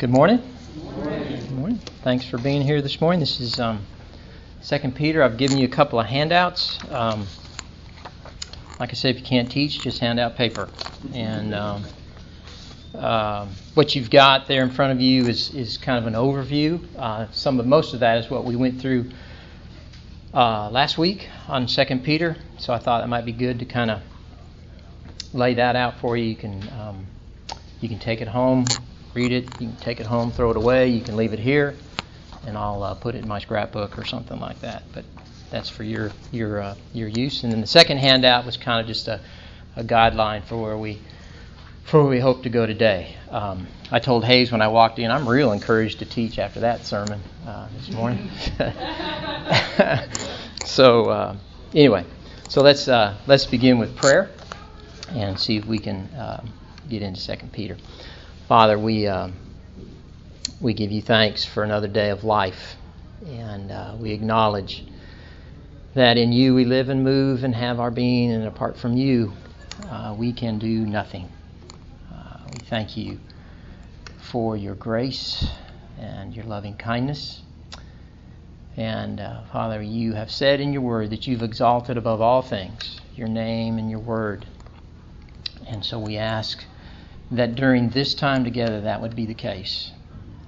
Good morning. Good morning. Thanks for being here this morning. This is um, Second Peter. I've given you a couple of handouts. Um, like I said, if you can't teach, just hand out paper. And um, uh, what you've got there in front of you is, is kind of an overview. Uh, some of most of that is what we went through uh, last week on Second Peter. So I thought it might be good to kind of lay that out for you. You can um, you can take it home, read it. You can take it home, throw it away. You can leave it here, and I'll uh, put it in my scrapbook or something like that. But that's for your your uh, your use. And then the second handout was kind of just a, a guideline for where we for where we hope to go today. Um, I told Hayes when I walked in, I'm real encouraged to teach after that sermon uh, this morning. so uh, anyway, so let's uh, let's begin with prayer and see if we can uh, get into Second Peter. Father, we uh, we give you thanks for another day of life, and uh, we acknowledge that in you we live and move and have our being, and apart from you, uh, we can do nothing. Uh, we thank you for your grace and your loving kindness. And uh, Father, you have said in your word that you've exalted above all things your name and your word. And so we ask that during this time together that would be the case.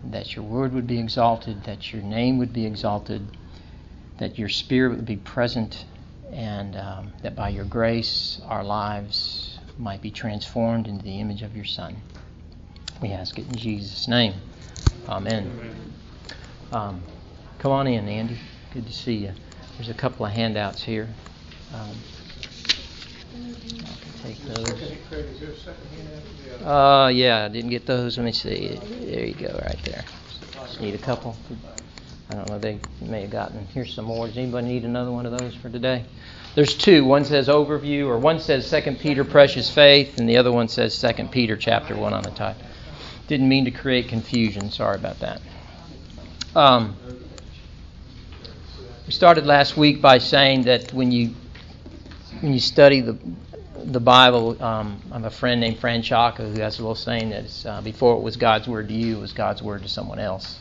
That your word would be exalted, that your name would be exalted, that your spirit would be present, and um, that by your grace our lives might be transformed into the image of your Son. We ask it in Jesus' name. Amen. Um, come on in, Andy. Good to see you. There's a couple of handouts here. Um, take those. Uh, yeah, I didn't get those. Let me see. There you go, right there. Just need a couple. I don't know. They may have gotten. Here's some more. Does anybody need another one of those for today? There's two. One says overview, or one says Second Peter, precious faith, and the other one says Second Peter, chapter one on the top. Didn't mean to create confusion. Sorry about that. Um, we started last week by saying that when you when you study the the Bible, um, I have a friend named Fran Chaka who has a little saying that uh, before it was God's word to you, it was God's word to someone else.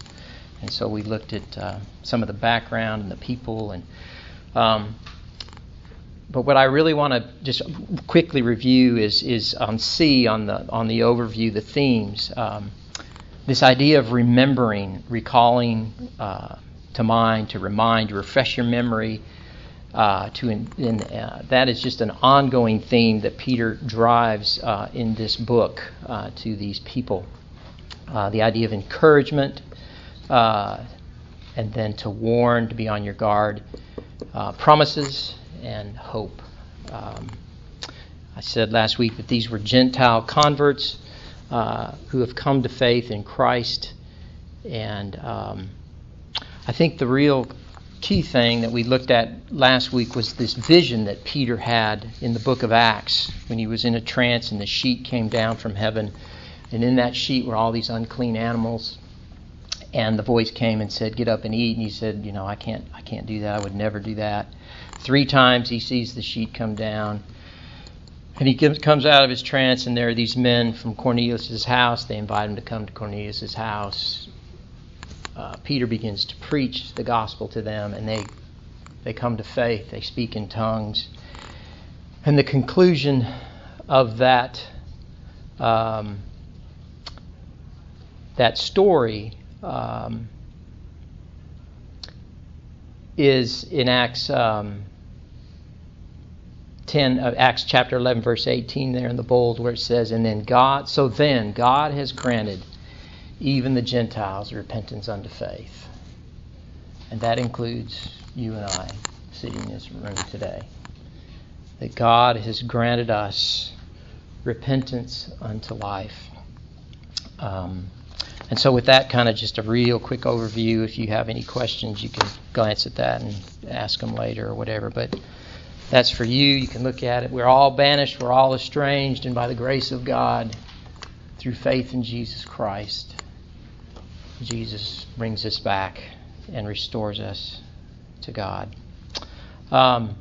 And so we looked at uh, some of the background and the people, and um, but what I really want to just quickly review is is on C on the on the overview the themes. Um, this idea of remembering, recalling uh, to mind, to remind, to refresh your memory uh, to in, in, uh, that is just an ongoing theme that Peter drives uh, in this book uh, to these people. Uh, the idea of encouragement, uh, and then to warn, to be on your guard, promises, and hope. Um, I said last week that these were Gentile converts who have come to faith in Christ, and um, I think the real key thing that we looked at last week was this vision that Peter had in the book of Acts when he was in a trance and the sheet came down from heaven. And in that sheet were all these unclean animals. And the voice came and said, "Get up and eat." And he said, "You know, I can't, I can't do that. I would never do that." Three times he sees the sheet come down, and he comes out of his trance, and there are these men from Cornelius's house. They invite him to come to Cornelius's house uh, Peter begins to preach the gospel to them, and they they come to faith. They speak in tongues, and the conclusion of that um, that story um, is in Acts. Um, 10 uh, Acts chapter 11 verse 18 there in the bold where it says and then God so then God has granted even the Gentiles repentance unto faith. And that includes you and I sitting in this room today. That God has granted us repentance unto life. Um, and so, with that kind of just a real quick overview, if you have any questions, you can glance at that and ask them later or whatever. But that's for you. You can look at it. We're all banished, we're all estranged, and by the grace of God, through faith in Jesus Christ, Jesus brings us back and restores us to God. Um,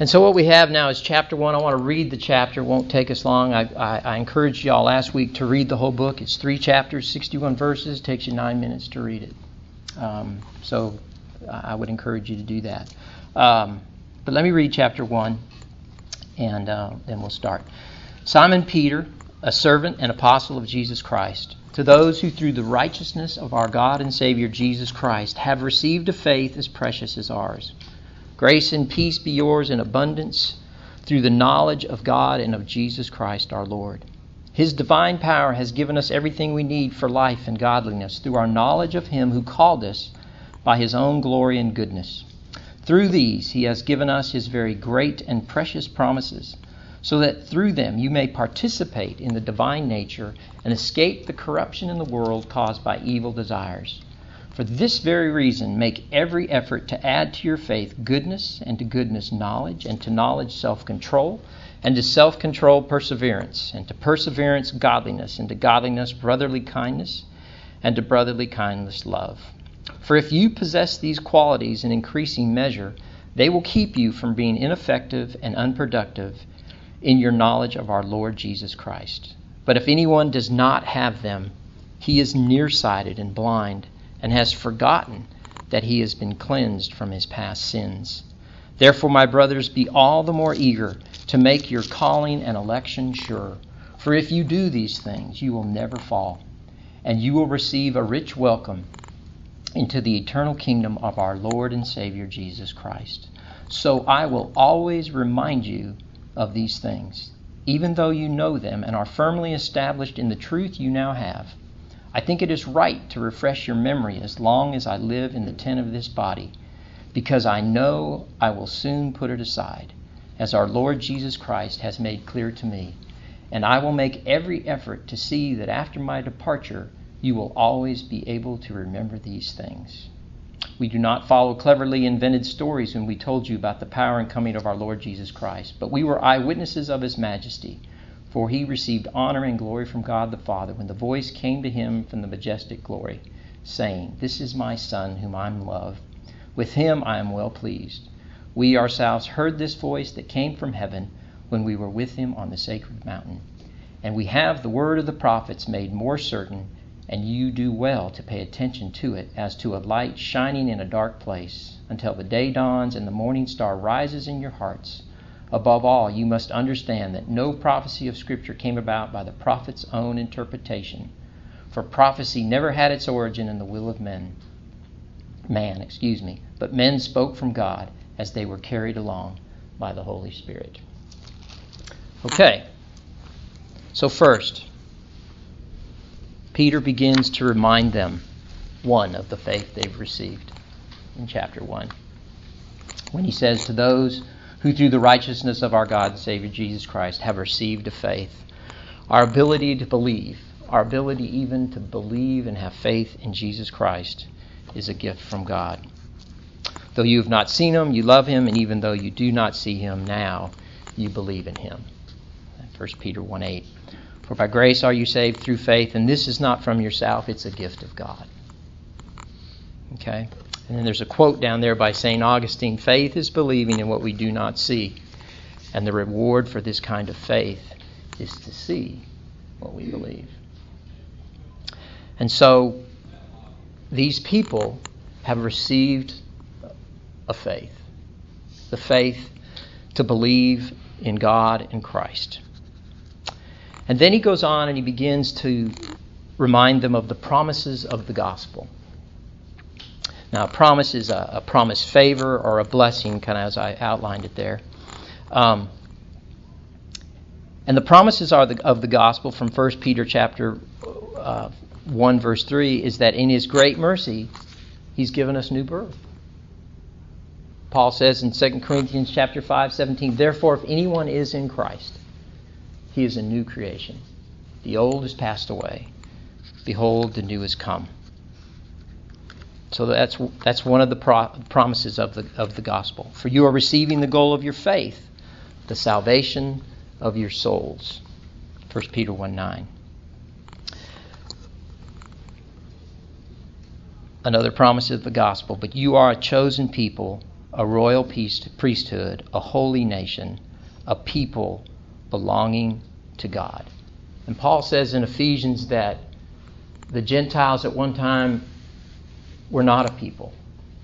And so what we have now is chapter one. I want to read the chapter. It won't take us long. I, I, I encouraged y'all last week to read the whole book. It's three chapters, 61 verses. It takes you nine minutes to read it. Um, so I would encourage you to do that. Um, but let me read chapter one, and uh, then we'll start. Simon Peter, a servant and apostle of Jesus Christ, to those who through the righteousness of our God and Savior Jesus Christ have received a faith as precious as ours Grace and peace be yours in abundance through the knowledge of God and of Jesus Christ our Lord. His divine power has given us everything we need for life and godliness through our knowledge of Him who called us by His own glory and goodness. Through these, He has given us His very great and precious promises, so that through them you may participate in the divine nature and escape the corruption in the world caused by evil desires. For this very reason, make every effort to add to your faith goodness, and to goodness knowledge, and to knowledge self control, and to self control perseverance, and to perseverance godliness, and to godliness brotherly kindness, and to brotherly kindness love. For if you possess these qualities in increasing measure, they will keep you from being ineffective and unproductive in your knowledge of our Lord Jesus Christ. But if anyone does not have them, he is nearsighted and blind and has forgotten that he has been cleansed from his past sins. Therefore, my brothers, be all the more eager to make your calling and election sure. For if you do these things, you will never fall, and you will receive a rich welcome into the eternal kingdom of our Lord and Savior Jesus Christ. So I will always remind you of these things, even though you know them and are firmly established in the truth you now have. I think it is right to refresh your memory as long as I live in the tent of this body, because I know I will soon put it aside, as our Lord Jesus Christ has made clear to me. And I will make every effort to see that after my departure you will always be able to remember these things. We do not follow cleverly invented stories when we told you about the power and coming of our Lord Jesus Christ, but we were eyewitnesses of his majesty. For he received honor and glory from God the Father when the voice came to him from the majestic glory, saying, This is my Son, whom I love. With him I am well pleased. We ourselves heard this voice that came from heaven when we were with him on the sacred mountain. And we have the word of the prophets made more certain, and you do well to pay attention to it as to a light shining in a dark place, until the day dawns and the morning star rises in your hearts. Above all, you must understand that no prophecy of Scripture came about by the prophet's own interpretation, for prophecy never had its origin in the will of men. Man, excuse me, but men spoke from God as they were carried along by the Holy Spirit. Okay. So first, Peter begins to remind them one of the faith they've received in chapter 1. When he says to those who through the righteousness of our God and Savior Jesus Christ have received a faith. Our ability to believe, our ability even to believe and have faith in Jesus Christ is a gift from God. Though you have not seen him, you love him, and even though you do not see him now, you believe in him. 1 Peter 1 8. For by grace are you saved through faith, and this is not from yourself, it's a gift of God. Okay? And then there's a quote down there by St. Augustine faith is believing in what we do not see. And the reward for this kind of faith is to see what we believe. And so these people have received a faith the faith to believe in God and Christ. And then he goes on and he begins to remind them of the promises of the gospel. Now, a promise is a, a promise favor or a blessing, kind of as I outlined it there. Um, and the promises are the, of the gospel from 1 Peter chapter uh, 1, verse 3, is that in his great mercy, he's given us new birth. Paul says in 2 Corinthians chapter 5, 17, Therefore, if anyone is in Christ, he is a new creation. The old is passed away. Behold, the new has come. So that's that's one of the pro- promises of the of the gospel. For you are receiving the goal of your faith, the salvation of your souls. 1 Peter 1 9. Another promise of the gospel, but you are a chosen people, a royal priesthood, a holy nation, a people belonging to God. And Paul says in Ephesians that the Gentiles at one time were not a people,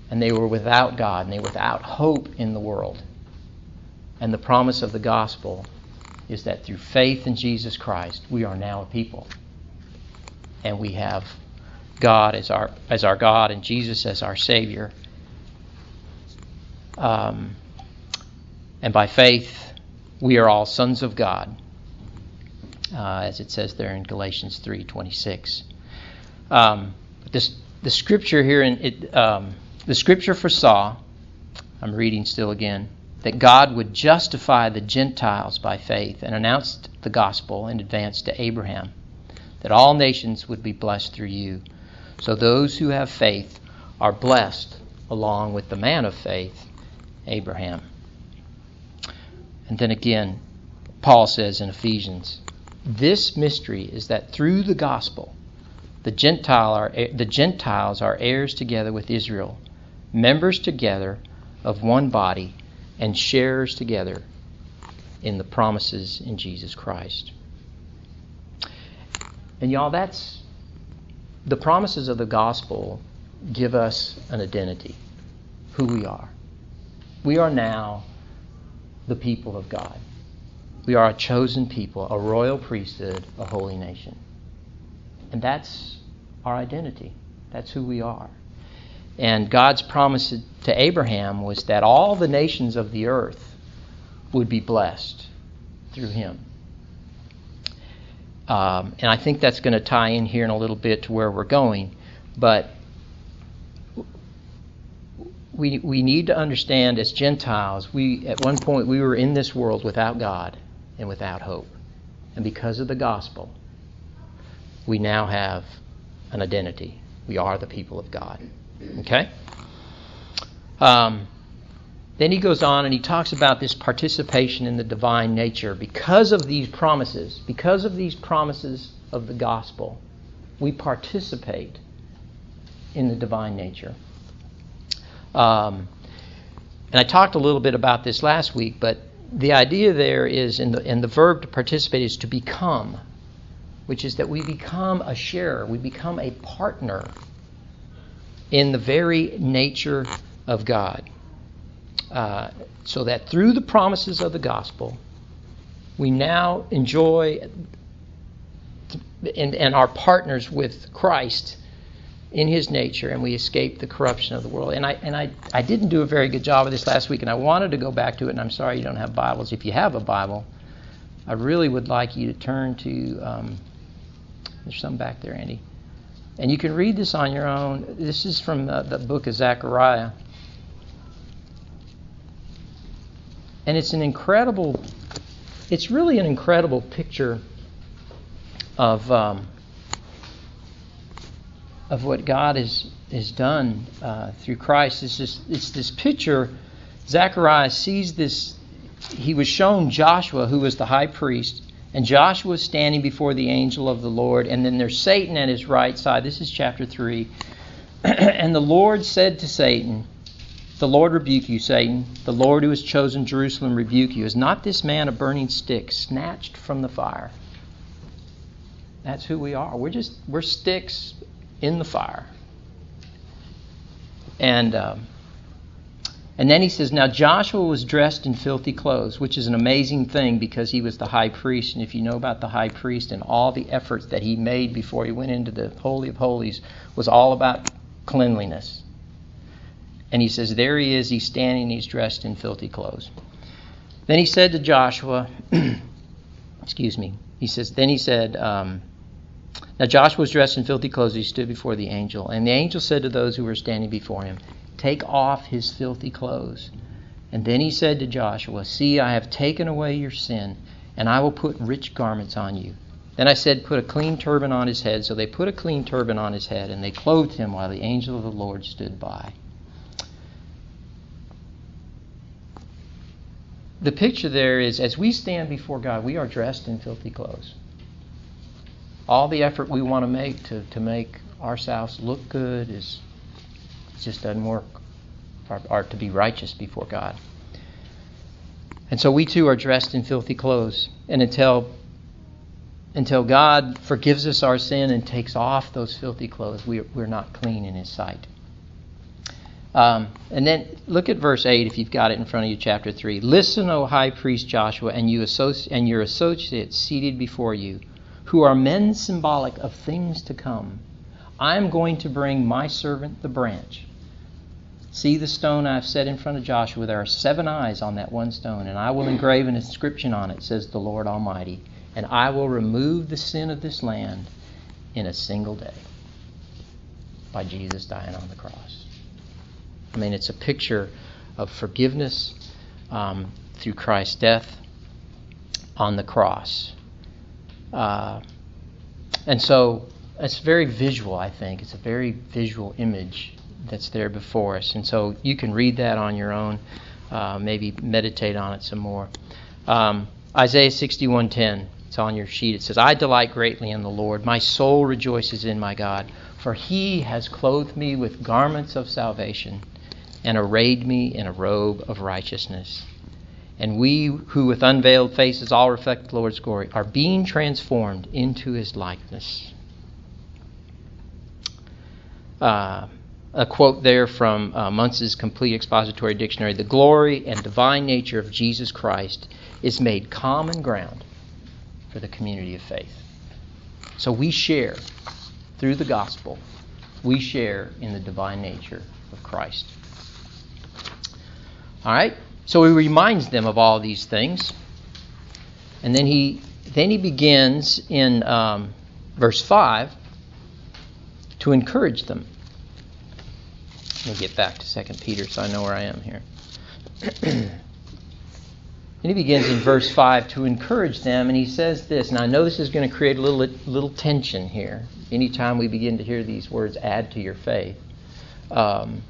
and they were without God, and they were without hope in the world. And the promise of the gospel is that through faith in Jesus Christ, we are now a people. And we have God as our, as our God and Jesus as our Savior. Um, and by faith, we are all sons of God, uh, as it says there in Galatians 3:26. Um, this the scripture here in it, um, the scripture foresaw. I'm reading still again that God would justify the Gentiles by faith and announced the gospel in advance to Abraham that all nations would be blessed through you. So those who have faith are blessed along with the man of faith, Abraham. And then again, Paul says in Ephesians, this mystery is that through the gospel, the, Gentile are, the Gentiles are heirs together with Israel, members together of one body, and sharers together in the promises in Jesus Christ. And y'all, that's the promises of the gospel give us an identity, who we are. We are now the people of God. We are a chosen people, a royal priesthood, a holy nation. And that's our identity. That's who we are. And God's promise to Abraham was that all the nations of the earth would be blessed through him. Um, and I think that's going to tie in here in a little bit to where we're going. But we, we need to understand as Gentiles, we at one point we were in this world without God and without hope. And because of the gospel, we now have an identity. We are the people of God. Okay? Um, then he goes on and he talks about this participation in the divine nature. Because of these promises, because of these promises of the gospel, we participate in the divine nature. Um, and I talked a little bit about this last week, but the idea there is in the, in the verb to participate is to become, which is that we become a sharer, we become a partner in the very nature of God. Uh, so that through the promises of the gospel, we now enjoy and, and are partners with Christ in his nature and we escape the corruption of the world. And I and I, I didn't do a very good job of this last week and I wanted to go back to it and I'm sorry you don't have Bibles. If you have a Bible, I really would like you to turn to um, there's some back there, Andy. And you can read this on your own. This is from the, the book of Zechariah. And it's an incredible, it's really an incredible picture of um, of what God has has done uh, through Christ. It's just it's this picture. Zechariah sees this. He was shown Joshua, who was the high priest, and Joshua standing before the angel of the Lord, and then there's Satan at his right side. This is chapter three. and the Lord said to Satan, "The Lord rebuke you, Satan. The Lord who has chosen Jerusalem rebuke you. Is not this man a burning stick snatched from the fire?" That's who we are. We're just we're sticks in the fire. And um, and then he says, Now Joshua was dressed in filthy clothes, which is an amazing thing because he was the high priest. And if you know about the high priest and all the efforts that he made before he went into the Holy of Holies was all about cleanliness. And he says, There he is, he's standing, he's dressed in filthy clothes. Then he said to Joshua, Excuse me. He says, Then he said, um, now Joshua was dressed in filthy clothes. He stood before the angel. And the angel said to those who were standing before him, Take off his filthy clothes. And then he said to Joshua, See, I have taken away your sin, and I will put rich garments on you. Then I said, Put a clean turban on his head. So they put a clean turban on his head, and they clothed him while the angel of the Lord stood by. The picture there is as we stand before God, we are dressed in filthy clothes all the effort we want to make to, to make ourselves look good is just doesn't work. are, are to be righteous before God. And so we too are dressed in filthy clothes. And until until God forgives us our sin and takes off those filthy clothes, we, we're not clean in His sight. Um, and then look at verse 8 if you've got it in front of you, chapter 3. Listen, O high priest Joshua, and, you associ- and your associates seated before you, who are men symbolic of things to come. I am going to bring my servant the branch. See the stone I've set in front of Joshua. There are seven eyes on that one stone, and I will engrave an inscription on it, says the Lord Almighty and I will remove the sin of this land in a single day by Jesus dying on the cross. I mean, it's a picture of forgiveness um, through Christ's death on the cross. Uh, and so it's very visual, I think. It's a very visual image that's there before us. And so you can read that on your own, uh, maybe meditate on it some more. Um, Isaiah 61:10 it's on your sheet. It says, I delight greatly in the Lord. My soul rejoices in my God, for he has clothed me with garments of salvation and arrayed me in a robe of righteousness. And we who with unveiled faces all reflect the Lord's glory are being transformed into his likeness. Uh, a quote there from uh, Complete Expository Dictionary The glory and divine nature of Jesus Christ is made common ground for the community of faith. So we share through the gospel, we share in the divine nature of Christ. All right? So he reminds them of all these things. And then he then he begins in um, verse 5 to encourage them. Let me get back to 2 Peter so I know where I am here. And he begins in verse 5 to encourage them, and he says this. And I know this is going to create a little, little tension here. Anytime we begin to hear these words, add to your faith. Um,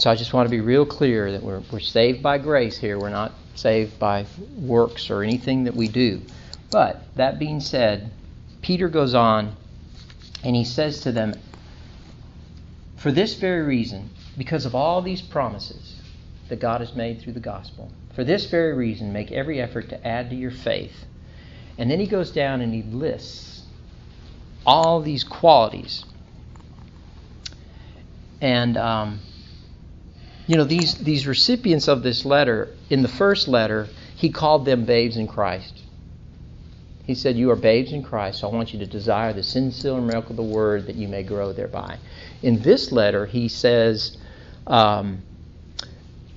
so I just want to be real clear that we're, we're saved by grace here. We're not saved by works or anything that we do. But that being said, Peter goes on and he says to them, For this very reason, because of all these promises that God has made through the gospel, for this very reason, make every effort to add to your faith. And then he goes down and he lists all these qualities. And, um, you know, these, these recipients of this letter, in the first letter, he called them babes in Christ. He said, You are babes in Christ, so I want you to desire the sincere milk of the word that you may grow thereby. In this letter, he says, um,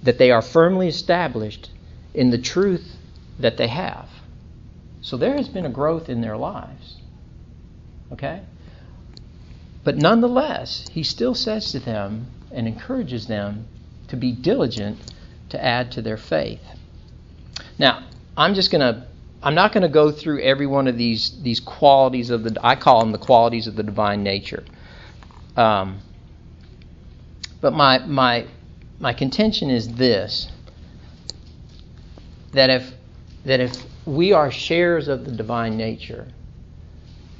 that they are firmly established in the truth that they have. So there has been a growth in their lives. Okay? But nonetheless, he still says to them and encourages them to be diligent to add to their faith. Now, I'm just going to I'm not going to go through every one of these these qualities of the I call them the qualities of the divine nature. Um, but my my my contention is this that if that if we are sharers of the divine nature,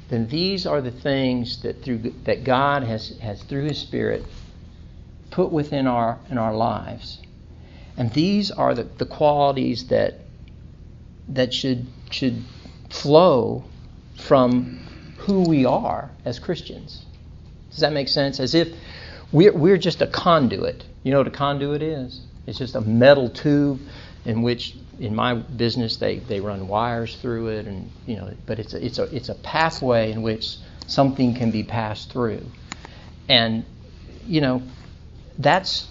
then these are the things that through that God has, has through His Spirit put within our in our lives. And these are the, the qualities that that should should flow from who we are as Christians. Does that make sense? As if we're, we're just a conduit. You know what a conduit is? It's just a metal tube in which, in my business, they, they run wires through it, and you know, but it's a, it's a it's a pathway in which something can be passed through, and you know, that's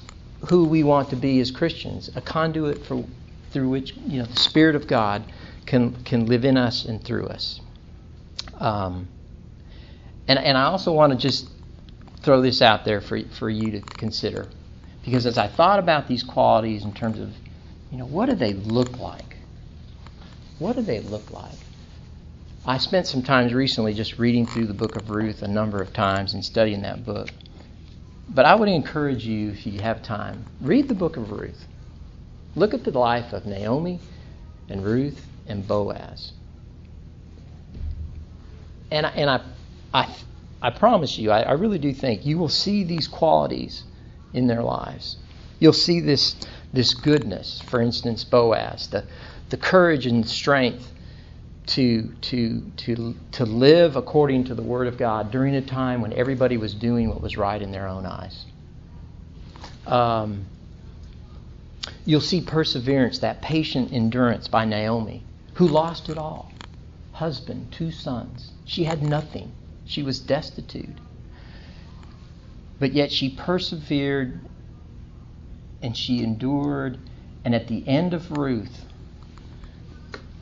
who we want to be as Christians, a conduit for through which you know the Spirit of God can can live in us and through us. Um, and and I also want to just throw this out there for, for you to consider. Because as I thought about these qualities in terms of, you know, what do they look like? What do they look like? I spent some times recently just reading through the book of Ruth a number of times and studying that book. But I would encourage you, if you have time, read the book of Ruth. Look at the life of Naomi and Ruth and Boaz. And I, and I, I I promise you, I, I really do think you will see these qualities in their lives. you'll see this this goodness. For instance, Boaz, the the courage and strength to to to to live according to the word of God during a time when everybody was doing what was right in their own eyes. Um, you'll see perseverance, that patient endurance by Naomi, who lost it all husband, two sons. She had nothing, she was destitute. But yet she persevered and she endured. And at the end of Ruth,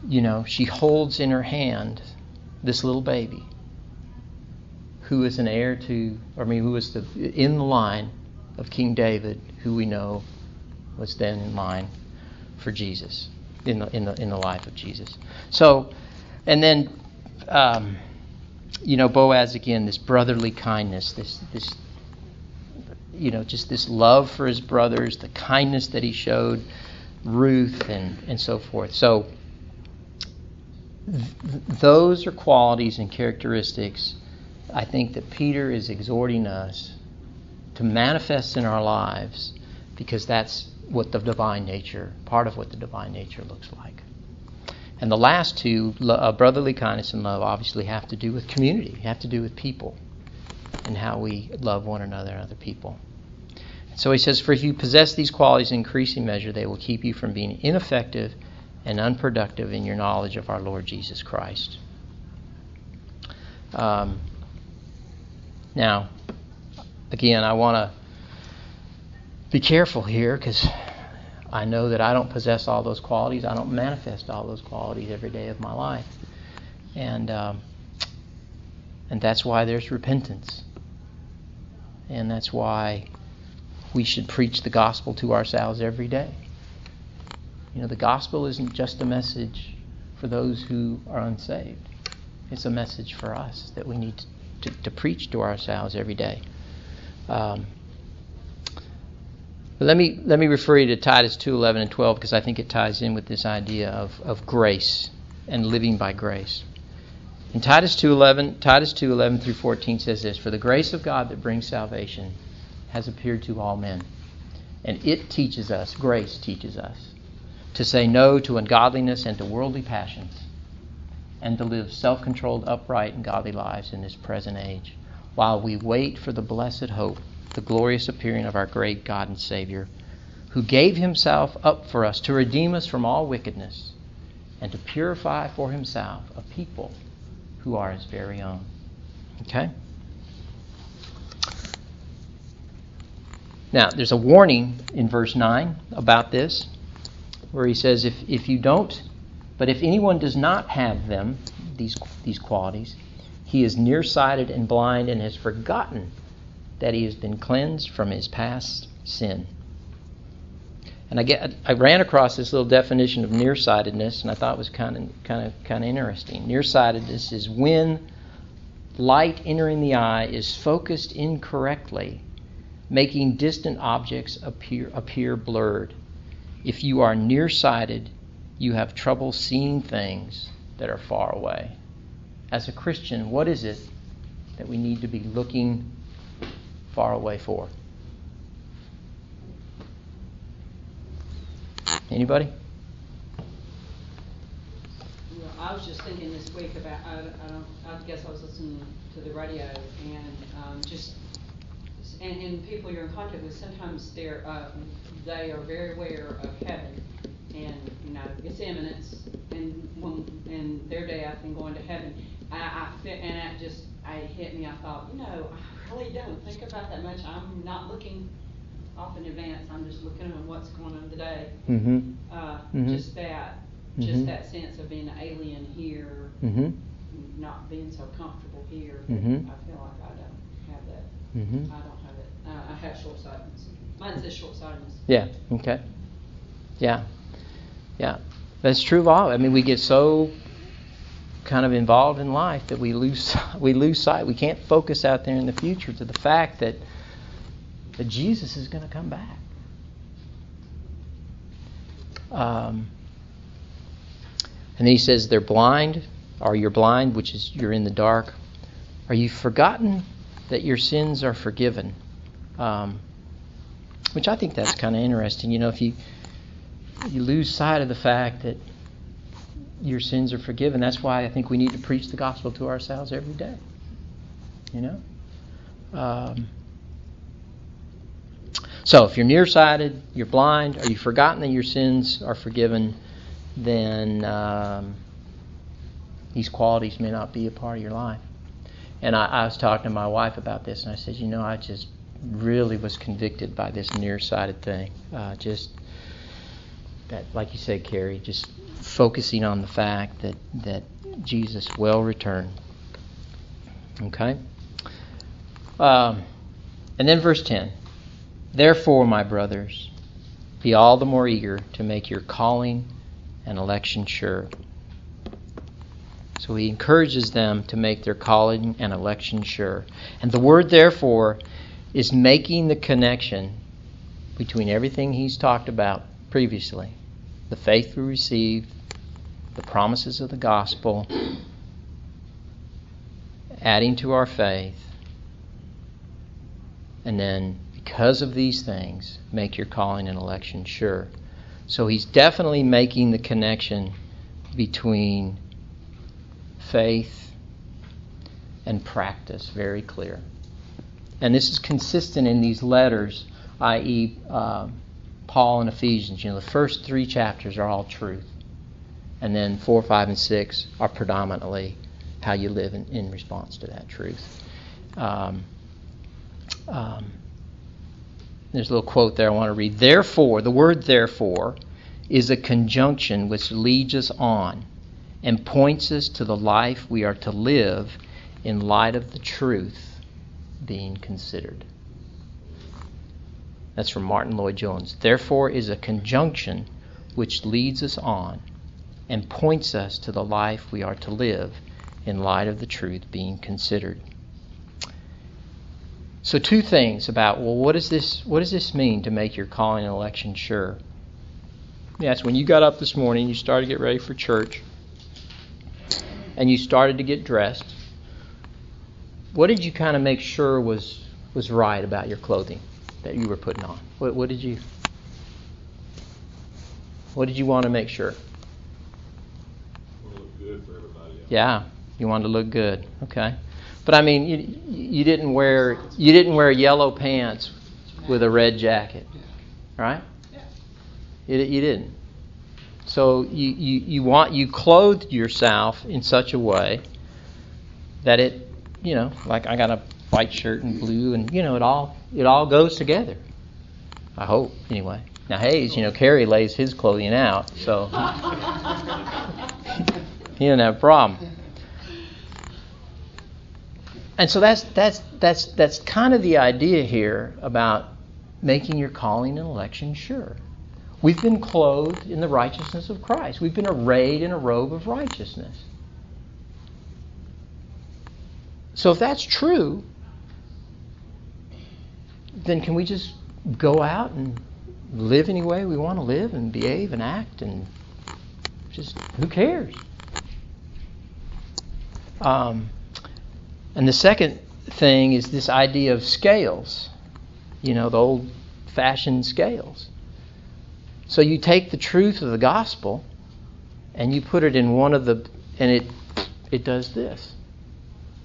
you know, she holds in her hand this little baby who is an heir to, or I mean, who is the, in the line of King David, who we know was then in line for Jesus, in the, in the, in the life of Jesus. So, and then, um, you know, Boaz again, this brotherly kindness, this, this, you know, just this love for his brothers, the kindness that he showed Ruth, and, and so forth. So, th- those are qualities and characteristics I think that Peter is exhorting us to manifest in our lives because that's what the divine nature, part of what the divine nature looks like. And the last two, uh, brotherly kindness and love, obviously have to do with community, have to do with people and how we love one another and other people. So he says, For if you possess these qualities in increasing measure, they will keep you from being ineffective and unproductive in your knowledge of our Lord Jesus Christ. Um, now, again, I want to be careful here because I know that I don't possess all those qualities. I don't manifest all those qualities every day of my life, and um, and that's why there's repentance, and that's why we should preach the gospel to ourselves every day. You know, the gospel isn't just a message for those who are unsaved. It's a message for us that we need to, to, to preach to ourselves every day. Um, but let me let me refer you to Titus 2:11 and 12 because I think it ties in with this idea of, of grace and living by grace. In Titus 2:11, Titus 2:11 through 14 says this, "For the grace of God that brings salvation has appeared to all men, and it teaches us, grace teaches us, to say no to ungodliness and to worldly passions, and to live self controlled, upright, and godly lives in this present age, while we wait for the blessed hope, the glorious appearing of our great God and Savior, who gave himself up for us to redeem us from all wickedness and to purify for himself a people who are his very own. Okay? Now, there's a warning in verse 9 about this where he says, if, if you don't, but if anyone does not have them, these, these qualities, he is nearsighted and blind and has forgotten that he has been cleansed from his past sin. And I, get, I ran across this little definition of nearsightedness, and I thought it was kind of kind of kind of interesting. Nearsightedness is when light entering the eye is focused incorrectly, making distant objects appear appear blurred. If you are nearsighted, you have trouble seeing things that are far away. As a Christian, what is it that we need to be looking far away for? Anybody? Well, I was just thinking this week about, I, I I guess I was listening to the radio and, um, just, and, and people you're in contact with, sometimes they're, uh, they are very aware of heaven and, you know, its imminence and when, and their death and going to heaven. I, I fit, and it just, I hit me, I thought, you know, I really don't think about that much. I'm not looking off in advance, I'm just looking at what's going on today. Mm-hmm. Uh, Mhm. just that, Mhm. just that sense of being an alien here, Mm-hmm. not being so comfortable here. Mhm. I feel like I don't that. Mm-hmm. I don't have it. Uh, I have short-sightedness. Mine says short-sightedness. Yeah. Okay. Yeah. Yeah. That's true of all. I mean, we get so kind of involved in life that we lose we lose sight. We can't focus out there in the future to the fact that that Jesus is going to come back. Um, and then he says they're blind, or you're blind, which is you're in the dark. Are you forgotten that your sins are forgiven? Um, which I think that's kind of interesting. You know, if you you lose sight of the fact that your sins are forgiven, that's why I think we need to preach the gospel to ourselves every day. You know. Um, so if you're nearsighted, you're blind, or you've forgotten that your sins are forgiven, then um, these qualities may not be a part of your life. And I, I was talking to my wife about this, and I said, you know, I just really was convicted by this nearsighted thing. Uh, just that, like you said, Carrie, just focusing on the fact that that Jesus will return. Okay. Um, and then verse ten. Therefore, my brothers, be all the more eager to make your calling and election sure. So he encourages them to make their calling and election sure. And the word, therefore, is making the connection between everything he's talked about previously the faith we receive, the promises of the gospel, adding to our faith, and then because of these things, make your calling and election sure. So he's definitely making the connection between faith and practice very clear. And this is consistent in these letters, i.e., uh, Paul and Ephesians. You know, the first three chapters are all truth. And then four, five, and six are predominantly how you live in, in response to that truth. Um, um, there's a little quote there I want to read. Therefore, the word therefore is a conjunction which leads us on and points us to the life we are to live in light of the truth being considered. That's from Martyn Lloyd-Jones. Therefore is a conjunction which leads us on and points us to the life we are to live in light of the truth being considered. So two things about well what does this what does this mean to make your calling and election sure? Yes, when you got up this morning, you started to get ready for church and you started to get dressed. What did you kind of make sure was was right about your clothing that you were putting on? What, what did you What did you want to make sure? Yeah, you wanted to look good. Okay. But I mean, you, you didn't wear you didn't wear yellow pants with a red jacket, right? You, you didn't. So you, you, you want you clothed yourself in such a way that it, you know, like I got a white shirt and blue, and you know, it all it all goes together. I hope anyway. Now Hayes, you know, Carrie lays his clothing out, so he doesn't have a problem and so that's that's that's that's kind of the idea here about making your calling and election sure. We've been clothed in the righteousness of Christ. We've been arrayed in a robe of righteousness. So if that's true, then can we just go out and live any way we want to live and behave and act and just who cares? Um, and the second thing is this idea of scales, you know, the old fashioned scales. So you take the truth of the gospel and you put it in one of the, and it, it does this.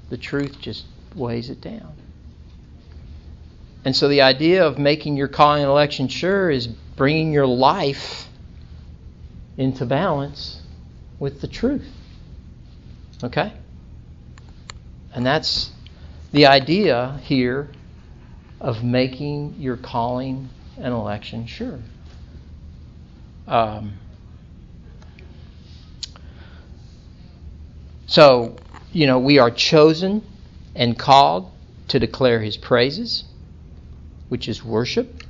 The truth just weighs it down. And so the idea of making your calling and election sure is bringing your life into balance with the truth. Okay? And that's the idea here of making your calling and election sure. Um, so, you know, we are chosen and called to declare his praises, which is worship.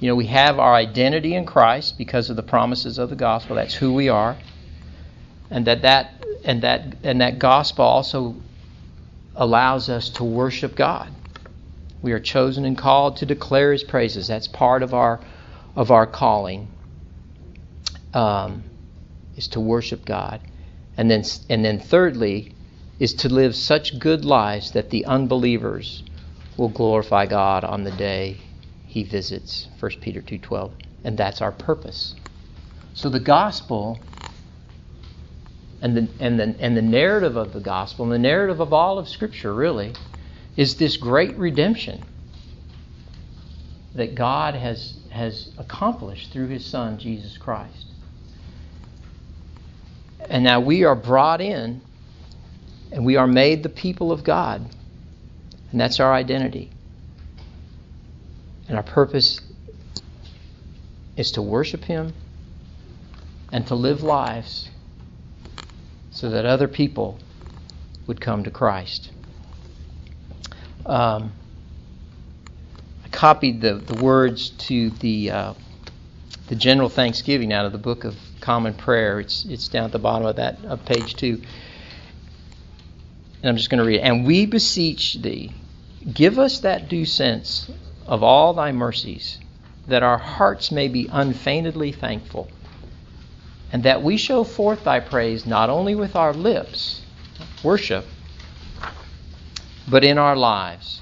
You know, we have our identity in Christ because of the promises of the gospel. That's who we are. And that that and that and that gospel also allows us to worship God. We are chosen and called to declare His praises. That's part of our of our calling. Um, is to worship God, and then and then thirdly, is to live such good lives that the unbelievers will glorify God on the day he visits 1 Peter 2:12 and that's our purpose. So the gospel and the, and, the, and the narrative of the gospel, and the narrative of all of Scripture, really, is this great redemption that God has, has accomplished through His Son, Jesus Christ. And now we are brought in, and we are made the people of God. And that's our identity. And our purpose is to worship Him and to live lives so that other people would come to Christ. Um, I copied the, the words to the uh, the general Thanksgiving out of the Book of Common Prayer. It's it's down at the bottom of that of page two. And I'm just going to read it. And we beseech thee, give us that due sense of all thy mercies, that our hearts may be unfeignedly thankful and that we show forth thy praise not only with our lips, worship, but in our lives,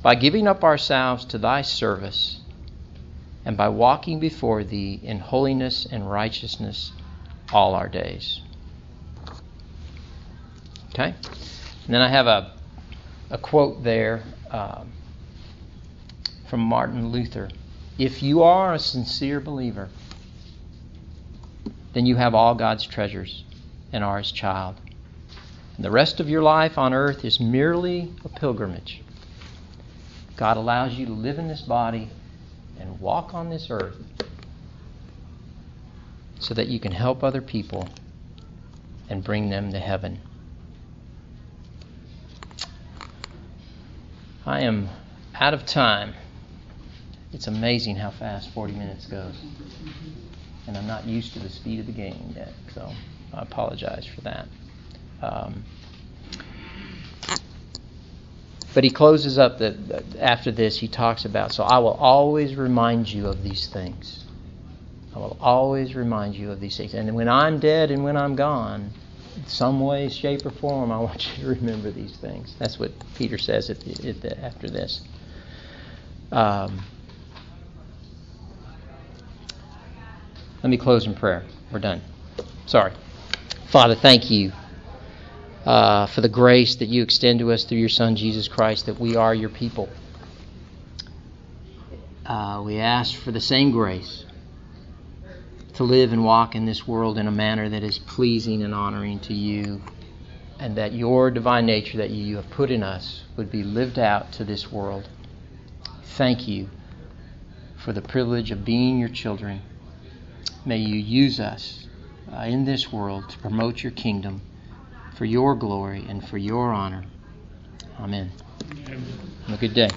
by giving up ourselves to thy service, and by walking before thee in holiness and righteousness all our days. Okay? And then I have a, a quote there um, from Martin Luther. If you are a sincere believer, then you have all God's treasures and are His child. And the rest of your life on earth is merely a pilgrimage. God allows you to live in this body and walk on this earth so that you can help other people and bring them to heaven. I am out of time. It's amazing how fast 40 minutes goes and I'm not used to the speed of the game yet, so I apologize for that. Um, but he closes up that after this he talks about so I will always remind you of these things. I will always remind you of these things. And when I'm dead and when I'm gone, in some way, shape, or form, I want you to remember these things. That's what Peter says at the, at the, after this. Um, Let me close in prayer. We're done. Sorry. Father, thank you uh, for the grace that you extend to us through your Son, Jesus Christ, that we are your people. Uh, we ask for the same grace to live and walk in this world in a manner that is pleasing and honoring to you, and that your divine nature that you have put in us would be lived out to this world. Thank you for the privilege of being your children. May you use us uh, in this world to promote your kingdom for your glory and for your honor. Amen. Amen. Have a good day.